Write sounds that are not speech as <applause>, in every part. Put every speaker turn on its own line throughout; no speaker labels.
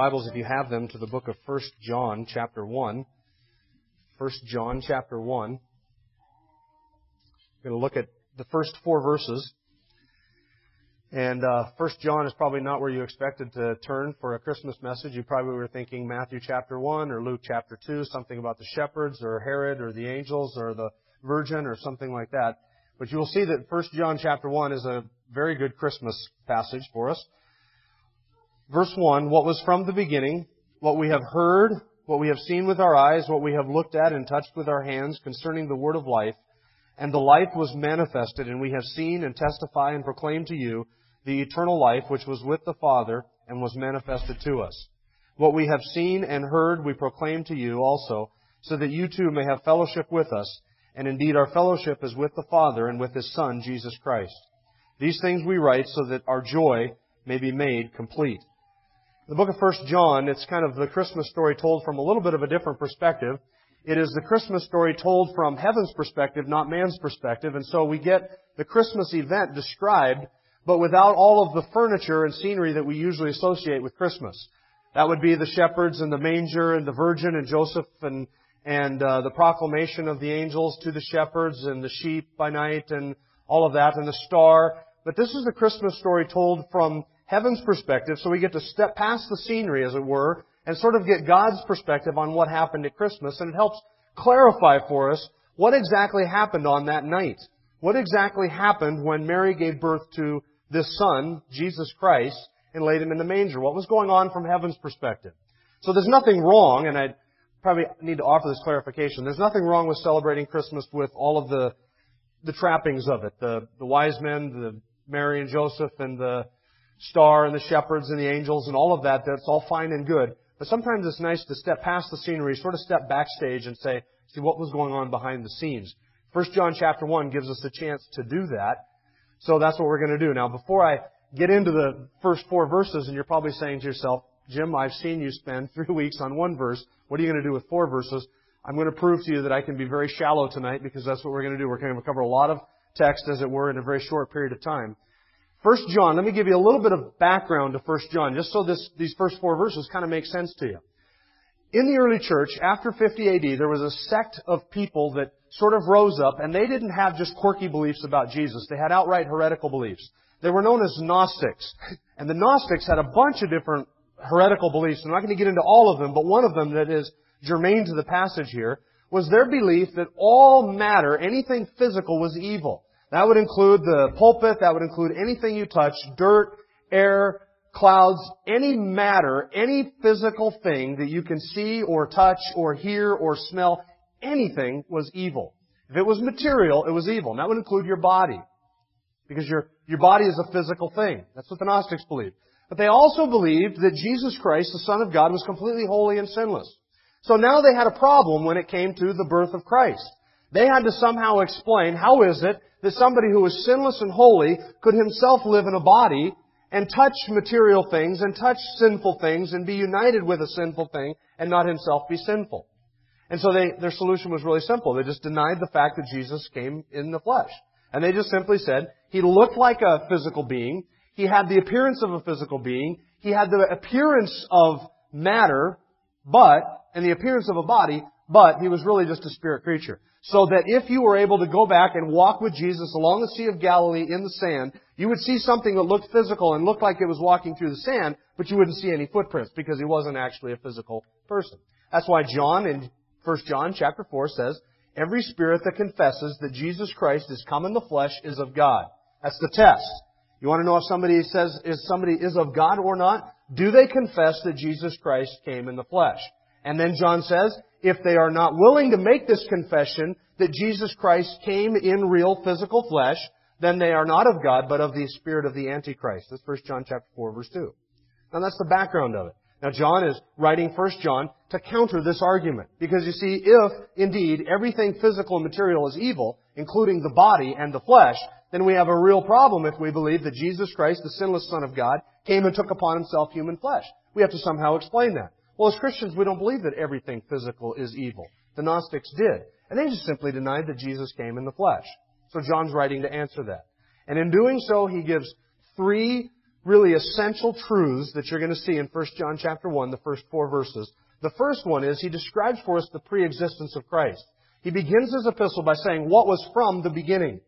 Bibles, if you have them, to the book of 1 John, chapter 1. 1 John, chapter 1. We're going to look at the first four verses. And uh, 1 John is probably not where you expected to turn for a Christmas message. You probably were thinking Matthew chapter 1 or Luke chapter 2, something about the shepherds or Herod or the angels or the virgin or something like that. But you will see that 1 John chapter 1 is a very good Christmas passage for us. Verse 1, what was from the beginning, what we have heard, what we have seen with our eyes, what we have looked at and touched with our hands concerning the word of life, and the life was manifested, and we have seen and testify and proclaim to you the eternal life which was with the Father and was manifested to us. What we have seen and heard we proclaim to you also, so that you too may have fellowship with us, and indeed our fellowship is with the Father and with His Son, Jesus Christ. These things we write so that our joy may be made complete. The book of 1 John, it's kind of the Christmas story told from a little bit of a different perspective. It is the Christmas story told from heaven's perspective, not man's perspective. And so we get the Christmas event described, but without all of the furniture and scenery that we usually associate with Christmas. That would be the shepherds and the manger and the virgin and Joseph and, and uh, the proclamation of the angels to the shepherds and the sheep by night and all of that and the star. But this is the Christmas story told from heaven's perspective, so we get to step past the scenery, as it were, and sort of get God's perspective on what happened at Christmas, and it helps clarify for us what exactly happened on that night. What exactly happened when Mary gave birth to this son, Jesus Christ, and laid him in the manger? What was going on from heaven's perspective? So there's nothing wrong, and I probably need to offer this clarification. There's nothing wrong with celebrating Christmas with all of the the trappings of it, the the wise men, the Mary and Joseph, and the star and the shepherds and the angels and all of that, that's all fine and good. But sometimes it's nice to step past the scenery, sort of step backstage and say, see what was going on behind the scenes. First John chapter 1 gives us a chance to do that. So that's what we're going to do. Now, before I get into the first four verses, and you're probably saying to yourself, Jim, I've seen you spend <laughs> three weeks on one verse. What are you going to do with four verses? I'm going to prove to you that I can be very shallow tonight because that's what we're going to do. We're going to cover a lot of text, as it were, in a very short period of time. First John, let me give you a little bit of background to First John, just so this, these first four verses kind of make sense to you. In the early church, after 50 AD, there was a sect of people that sort of rose up, and they didn't have just quirky beliefs about Jesus. They had outright heretical beliefs. They were known as Gnostics. <laughs> And the Gnostics had a bunch of different heretical beliefs. I'm not going to get into all of them, but one of them that is germane to the passage here was their belief that all matter, anything physical, was evil. That would include the pulpit, that would include anything you touch, dirt, air, clouds, any matter, any physical thing that you can see or touch or hear or smell, anything was evil. If it was material, it was evil. And that would include your body. Because your, your body is a physical thing. That's what the Gnostics believed. But they also believed that Jesus Christ, the Son of God, was completely holy and sinless. So now they had a problem when it came to the birth of Christ. They had to somehow explain how is it that somebody who was sinless and holy could himself live in a body and touch material things and touch sinful things and be united with a sinful thing and not himself be sinful. And so they, their solution was really simple. They just denied the fact that Jesus came in the flesh. And they just simply said, he looked like a physical being. He had the appearance of a physical being. He had the appearance of matter, but, and the appearance of a body, but he was really just a spirit creature. So that if you were able to go back and walk with Jesus along the Sea of Galilee in the sand, you would see something that looked physical and looked like it was walking through the sand, but you wouldn't see any footprints because he wasn't actually a physical person. That's why John in 1 John chapter 4 says, Every spirit that confesses that Jesus Christ is come in the flesh is of God. That's the test. You want to know if somebody says is somebody is of God or not? Do they confess that Jesus Christ came in the flesh? And then John says, if they are not willing to make this confession that Jesus Christ came in real physical flesh, then they are not of God, but of the spirit of the Antichrist. That's 1 John chapter 4, verse 2. Now that's the background of it. Now John is writing 1 John to counter this argument. Because you see, if indeed everything physical and material is evil, including the body and the flesh, then we have a real problem if we believe that Jesus Christ, the sinless Son of God, came and took upon himself human flesh. We have to somehow explain that. Well, as Christians, we don't believe that everything physical is evil. The Gnostics did. And they just simply denied that Jesus came in the flesh. So John's writing to answer that. And in doing so, he gives three really essential truths that you're going to see in 1 John chapter 1, the first four verses. The first one is he describes for us the preexistence of Christ. He begins his epistle by saying what was from the beginning.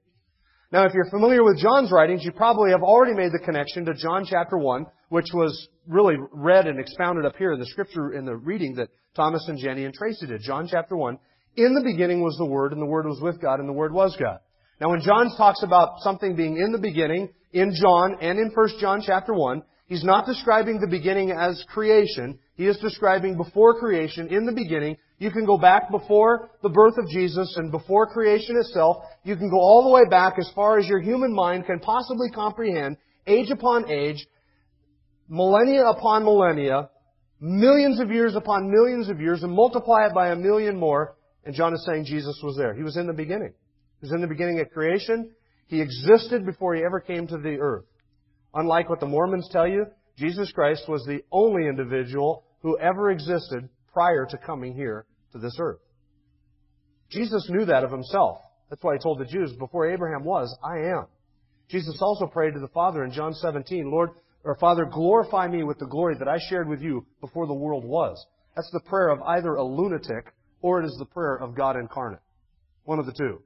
Now, if you're familiar with John's writings, you probably have already made the connection to John chapter 1, which was really read and expounded up here in the scripture in the reading that Thomas and Jenny and Tracy did. John chapter 1. In the beginning was the Word, and the Word was with God, and the Word was God. Now, when John talks about something being in the beginning, in John and in 1 John chapter 1, he's not describing the beginning as creation. He is describing before creation, in the beginning. You can go back before the birth of Jesus and before creation itself. You can go all the way back as far as your human mind can possibly comprehend, age upon age, millennia upon millennia, millions of years upon millions of years, and multiply it by a million more. And John is saying Jesus was there. He was in the beginning. He was in the beginning of creation. He existed before he ever came to the earth. Unlike what the Mormons tell you, Jesus Christ was the only individual who ever existed prior to coming here to this earth. Jesus knew that of himself. That's why he told the Jews, before Abraham was, I am. Jesus also prayed to the Father in John 17, Lord, or Father, glorify me with the glory that I shared with you before the world was. That's the prayer of either a lunatic or it is the prayer of God incarnate. One of the two.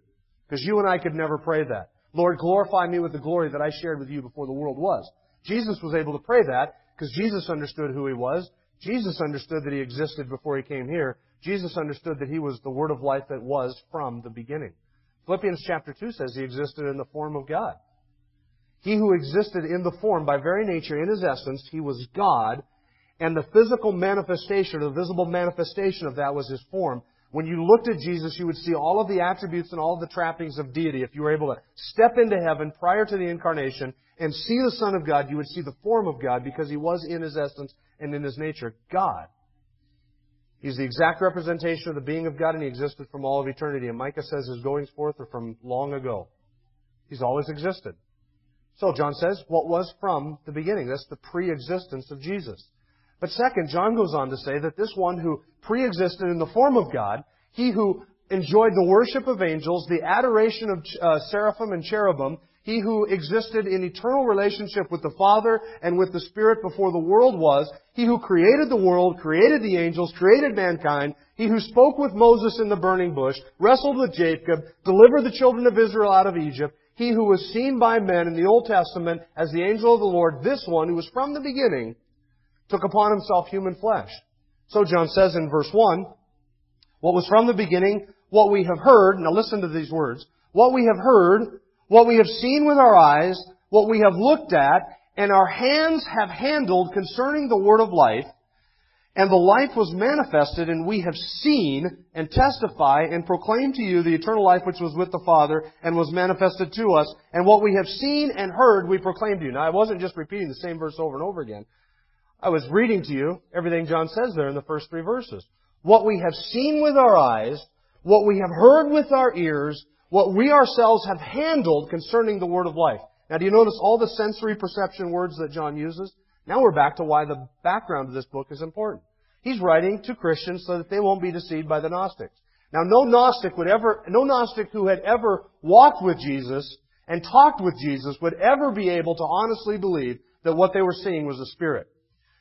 Because you and I could never pray that. Lord, glorify me with the glory that I shared with you before the world was. Jesus was able to pray that because Jesus understood who he was. Jesus understood that he existed before he came here. Jesus understood that he was the word of life that was from the beginning. Philippians chapter 2 says he existed in the form of God. He who existed in the form by very nature, in his essence, he was God, and the physical manifestation, the visible manifestation of that was his form. When you looked at Jesus, you would see all of the attributes and all of the trappings of deity. If you were able to step into heaven prior to the incarnation and see the Son of God, you would see the form of God because he was in his essence and in his nature God. He's the exact representation of the being of God and he existed from all of eternity. And Micah says his goings forth are from long ago. He's always existed. So John says, what was from the beginning? That's the pre-existence of Jesus. But second, John goes on to say that this one who pre-existed in the form of God, he who enjoyed the worship of angels, the adoration of uh, seraphim and cherubim, he who existed in eternal relationship with the Father and with the Spirit before the world was, he who created the world, created the angels, created mankind, he who spoke with Moses in the burning bush, wrestled with Jacob, delivered the children of Israel out of Egypt, he who was seen by men in the Old Testament as the angel of the Lord, this one who was from the beginning, took upon himself human flesh. So John says in verse 1, what was from the beginning, what we have heard, now listen to these words, what we have heard, what we have seen with our eyes, what we have looked at, and our hands have handled concerning the word of life, and the life was manifested, and we have seen and testify and proclaim to you the eternal life which was with the Father and was manifested to us. And what we have seen and heard, we proclaim to you. Now, I wasn't just repeating the same verse over and over again. I was reading to you everything John says there in the first three verses. What we have seen with our eyes, what we have heard with our ears, what we ourselves have handled concerning the word of life. Now, do you notice all the sensory perception words that John uses? Now we're back to why the background of this book is important. He's writing to Christians so that they won't be deceived by the Gnostics. Now, no Gnostic would ever, no Gnostic who had ever walked with Jesus and talked with Jesus would ever be able to honestly believe that what they were seeing was a spirit.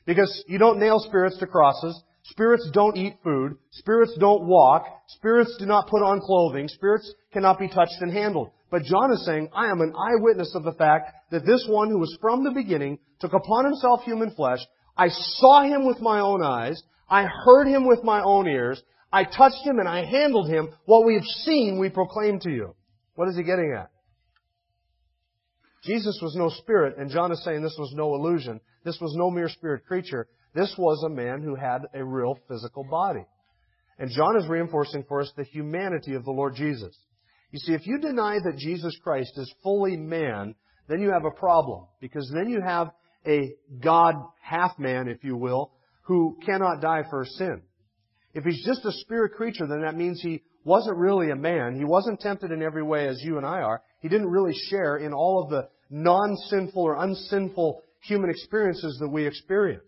Because you don't nail spirits to crosses. Spirits don't eat food. Spirits don't walk. Spirits do not put on clothing. Spirits cannot be touched and handled. But John is saying, I am an eyewitness of the fact that this one who was from the beginning took upon himself human flesh. I saw him with my own eyes. I heard him with my own ears. I touched him and I handled him. What we have seen, we proclaim to you. What is he getting at? Jesus was no spirit, and John is saying this was no illusion. This was no mere spirit creature. This was a man who had a real physical body. And John is reinforcing for us the humanity of the Lord Jesus. You see, if you deny that Jesus Christ is fully man, then you have a problem. Because then you have a God half man, if you will, who cannot die for sin. If he's just a spirit creature, then that means he wasn't really a man. He wasn't tempted in every way as you and I are. He didn't really share in all of the non-sinful or unsinful human experiences that we experience.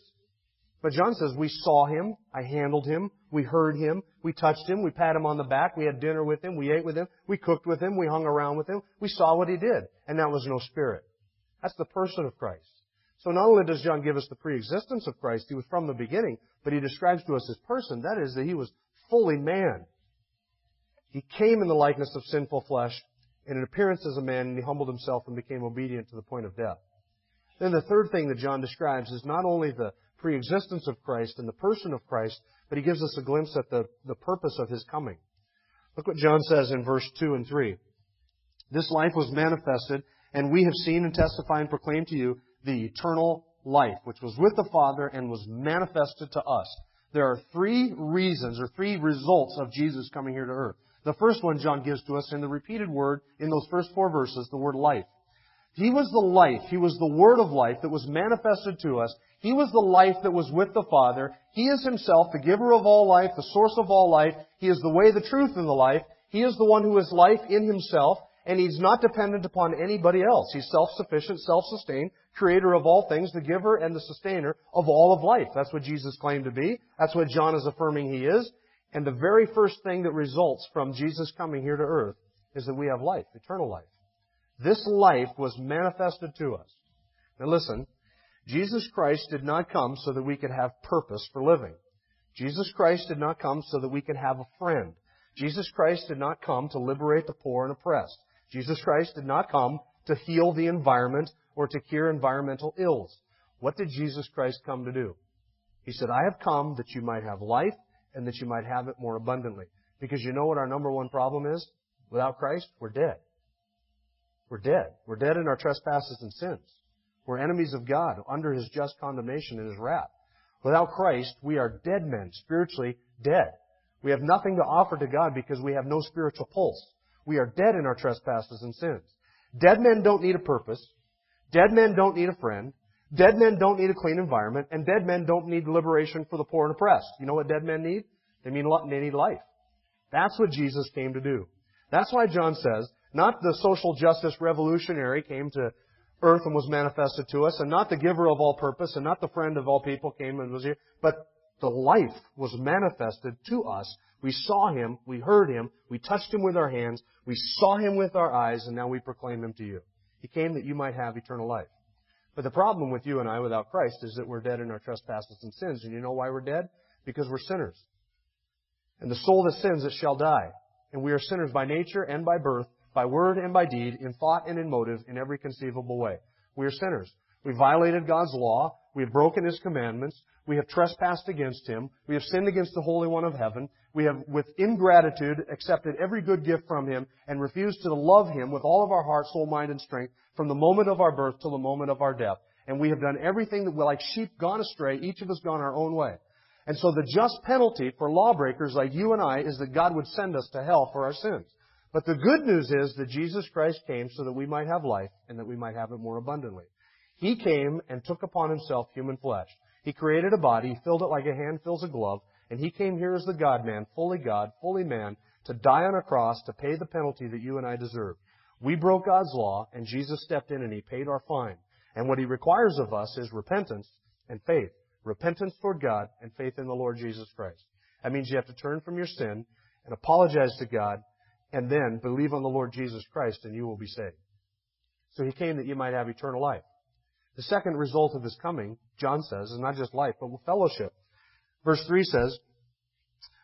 But John says, we saw him, I handled him, we heard him, we touched him, we pat him on the back, we had dinner with him, we ate with him, we cooked with him, we hung around with him, we saw what he did. And that was no spirit. That's the person of Christ. So not only does John give us the preexistence of Christ, he was from the beginning, but he describes to us his person. That is, that he was fully man. He came in the likeness of sinful flesh, in an appearance as a man, and he humbled himself and became obedient to the point of death. Then the third thing that John describes is not only the preexistence of Christ and the person of Christ, but he gives us a glimpse at the, the purpose of his coming. Look what John says in verse 2 and 3. This life was manifested, and we have seen and testify and proclaim to you the eternal life, which was with the Father and was manifested to us. There are three reasons or three results of Jesus coming here to earth. The first one John gives to us in the repeated word in those first four verses, the word life. He was the life. He was the word of life that was manifested to us. He was the life that was with the Father. He is himself the giver of all life, the source of all life. He is the way, the truth, and the life. He is the one who is life in himself, and he's not dependent upon anybody else. He's self-sufficient, self-sustained, creator of all things, the giver and the sustainer of all of life. That's what Jesus claimed to be. That's what John is affirming he is. And the very first thing that results from Jesus coming here to earth is that we have life, eternal life. This life was manifested to us. Now listen, Jesus Christ did not come so that we could have purpose for living. Jesus Christ did not come so that we could have a friend. Jesus Christ did not come to liberate the poor and oppressed. Jesus Christ did not come to heal the environment or to cure environmental ills. What did Jesus Christ come to do? He said, I have come that you might have life and that you might have it more abundantly. Because you know what our number one problem is? Without Christ, we're dead. We're dead. We're dead in our trespasses and sins. We're enemies of God under His just condemnation and His wrath. Without Christ, we are dead men, spiritually dead. We have nothing to offer to God because we have no spiritual pulse. We are dead in our trespasses and sins. Dead men don't need a purpose. Dead men don't need a friend. Dead men don't need a clean environment. And dead men don't need liberation for the poor and oppressed. You know what dead men need? They mean they need life. That's what Jesus came to do. That's why John says, not the social justice revolutionary came to earth and was manifested to us, and not the giver of all purpose, and not the friend of all people came and was here, but the life was manifested to us. We saw him, we heard him, we touched him with our hands, we saw him with our eyes, and now we proclaim him to you. He came that you might have eternal life. But the problem with you and I without Christ is that we're dead in our trespasses and sins. And you know why we're dead? Because we're sinners. And the soul that sins, it shall die. And we are sinners by nature and by birth, by word and by deed, in thought and in motive, in every conceivable way. We are sinners. We violated God's law. We have broken His commandments. We have trespassed against Him. We have sinned against the Holy One of Heaven. We have, with ingratitude, accepted every good gift from Him and refused to love Him with all of our heart, soul, mind, and strength from the moment of our birth till the moment of our death. And we have done everything that, we, like sheep, gone astray, each of us gone our own way. And so the just penalty for lawbreakers like you and I is that God would send us to hell for our sins. But the good news is that Jesus Christ came so that we might have life and that we might have it more abundantly. He came and took upon himself human flesh. He created a body, filled it like a hand fills a glove, and he came here as the God-man, fully God, fully man, to die on a cross to pay the penalty that you and I deserve. We broke God's law, and Jesus stepped in and he paid our fine. And what he requires of us is repentance and faith. Repentance toward God and faith in the Lord Jesus Christ. That means you have to turn from your sin and apologize to God and then believe on the Lord Jesus Christ and you will be saved. So he came that you might have eternal life. The second result of his coming, John says, is not just life, but fellowship. Verse 3 says,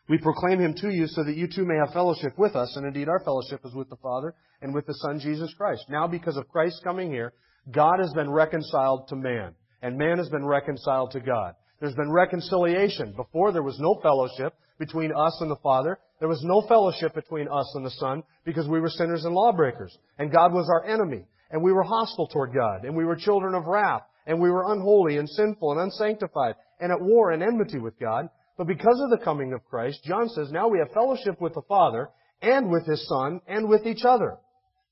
We proclaim him to you so that you too may have fellowship with us, and indeed our fellowship is with the Father and with the Son Jesus Christ. Now because of Christ coming here, God has been reconciled to man, and man has been reconciled to God. There's been reconciliation. Before there was no fellowship between us and the Father. There was no fellowship between us and the Son because we were sinners and lawbreakers. And God was our enemy. and we were hostile toward God, and we were children of wrath, and we were unholy and sinful and unsanctified, and at war and enmity with God. But because of the coming of Christ, John says, now we have fellowship with the Father, and with His Son, and with each other.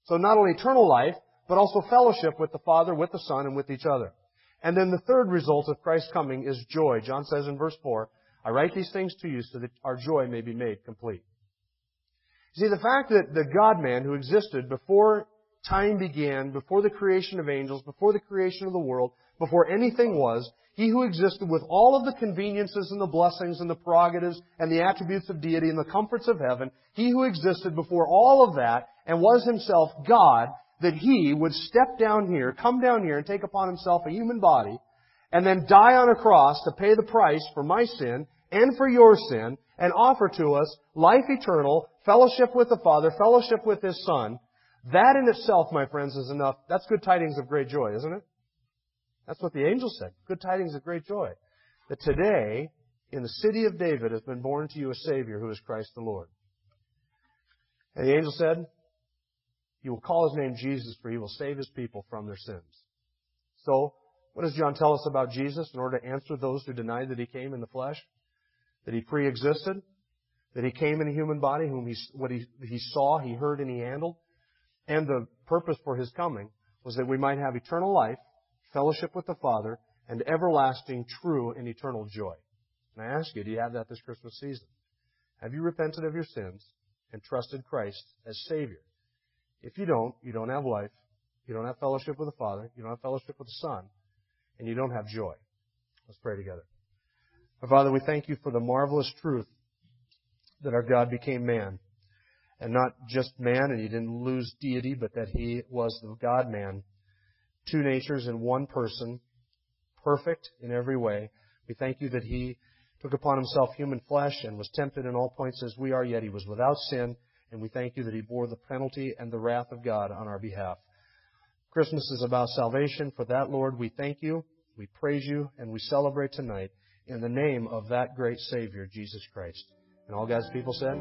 So not only eternal life, but also fellowship with the Father, with the Son, and with each other. And then the third result of Christ's coming is joy. John says in verse 4, I write these things to you so that our joy may be made complete. See, the fact that the God-man who existed before time began, before the creation of angels, before the creation of the world, before anything was, he who existed with all of the conveniences and the blessings and the prerogatives and the attributes of deity and the comforts of heaven, he who existed before all of that and was himself God, that he would step down here, come down here and take upon himself a human body, and then die on a cross to pay the price for my sin and for your sin, and offer to us life eternal, fellowship with the Father, fellowship with His Son, that in itself, my friends, is enough. That's good tidings of great joy, isn't it? That's what the angel said. Good tidings of great joy. That today, in the city of David, has been born to you a Savior who is Christ the Lord. And the angel said, You will call his name Jesus, for he will save his people from their sins. So, what does John tell us about Jesus in order to answer those who deny that he came in the flesh? That he pre-existed? That he came in a human body, whom he, what he, he saw, he heard, and he handled? And the purpose for his coming was that we might have eternal life, fellowship with the Father, and everlasting, true, and eternal joy. And I ask you, do you have that this Christmas season? Have you repented of your sins and trusted Christ as Savior? If you don't, you don't have life, you don't have fellowship with the Father, you don't have fellowship with the Son, and you don't have joy. Let's pray together. Our Father, we thank you for the marvelous truth that our God became man and not just man, and he didn't lose deity, but that he was the God man. Two natures in one person, perfect in every way. We thank you that he took upon himself human flesh and was tempted in all points as we are, yet he was without sin, and we thank you that he bore the penalty and the wrath of God on our behalf. Christmas is about salvation. For that, Lord, we thank you, we praise you, and we celebrate tonight in the name of that great Savior, Jesus Christ. And all God's people said,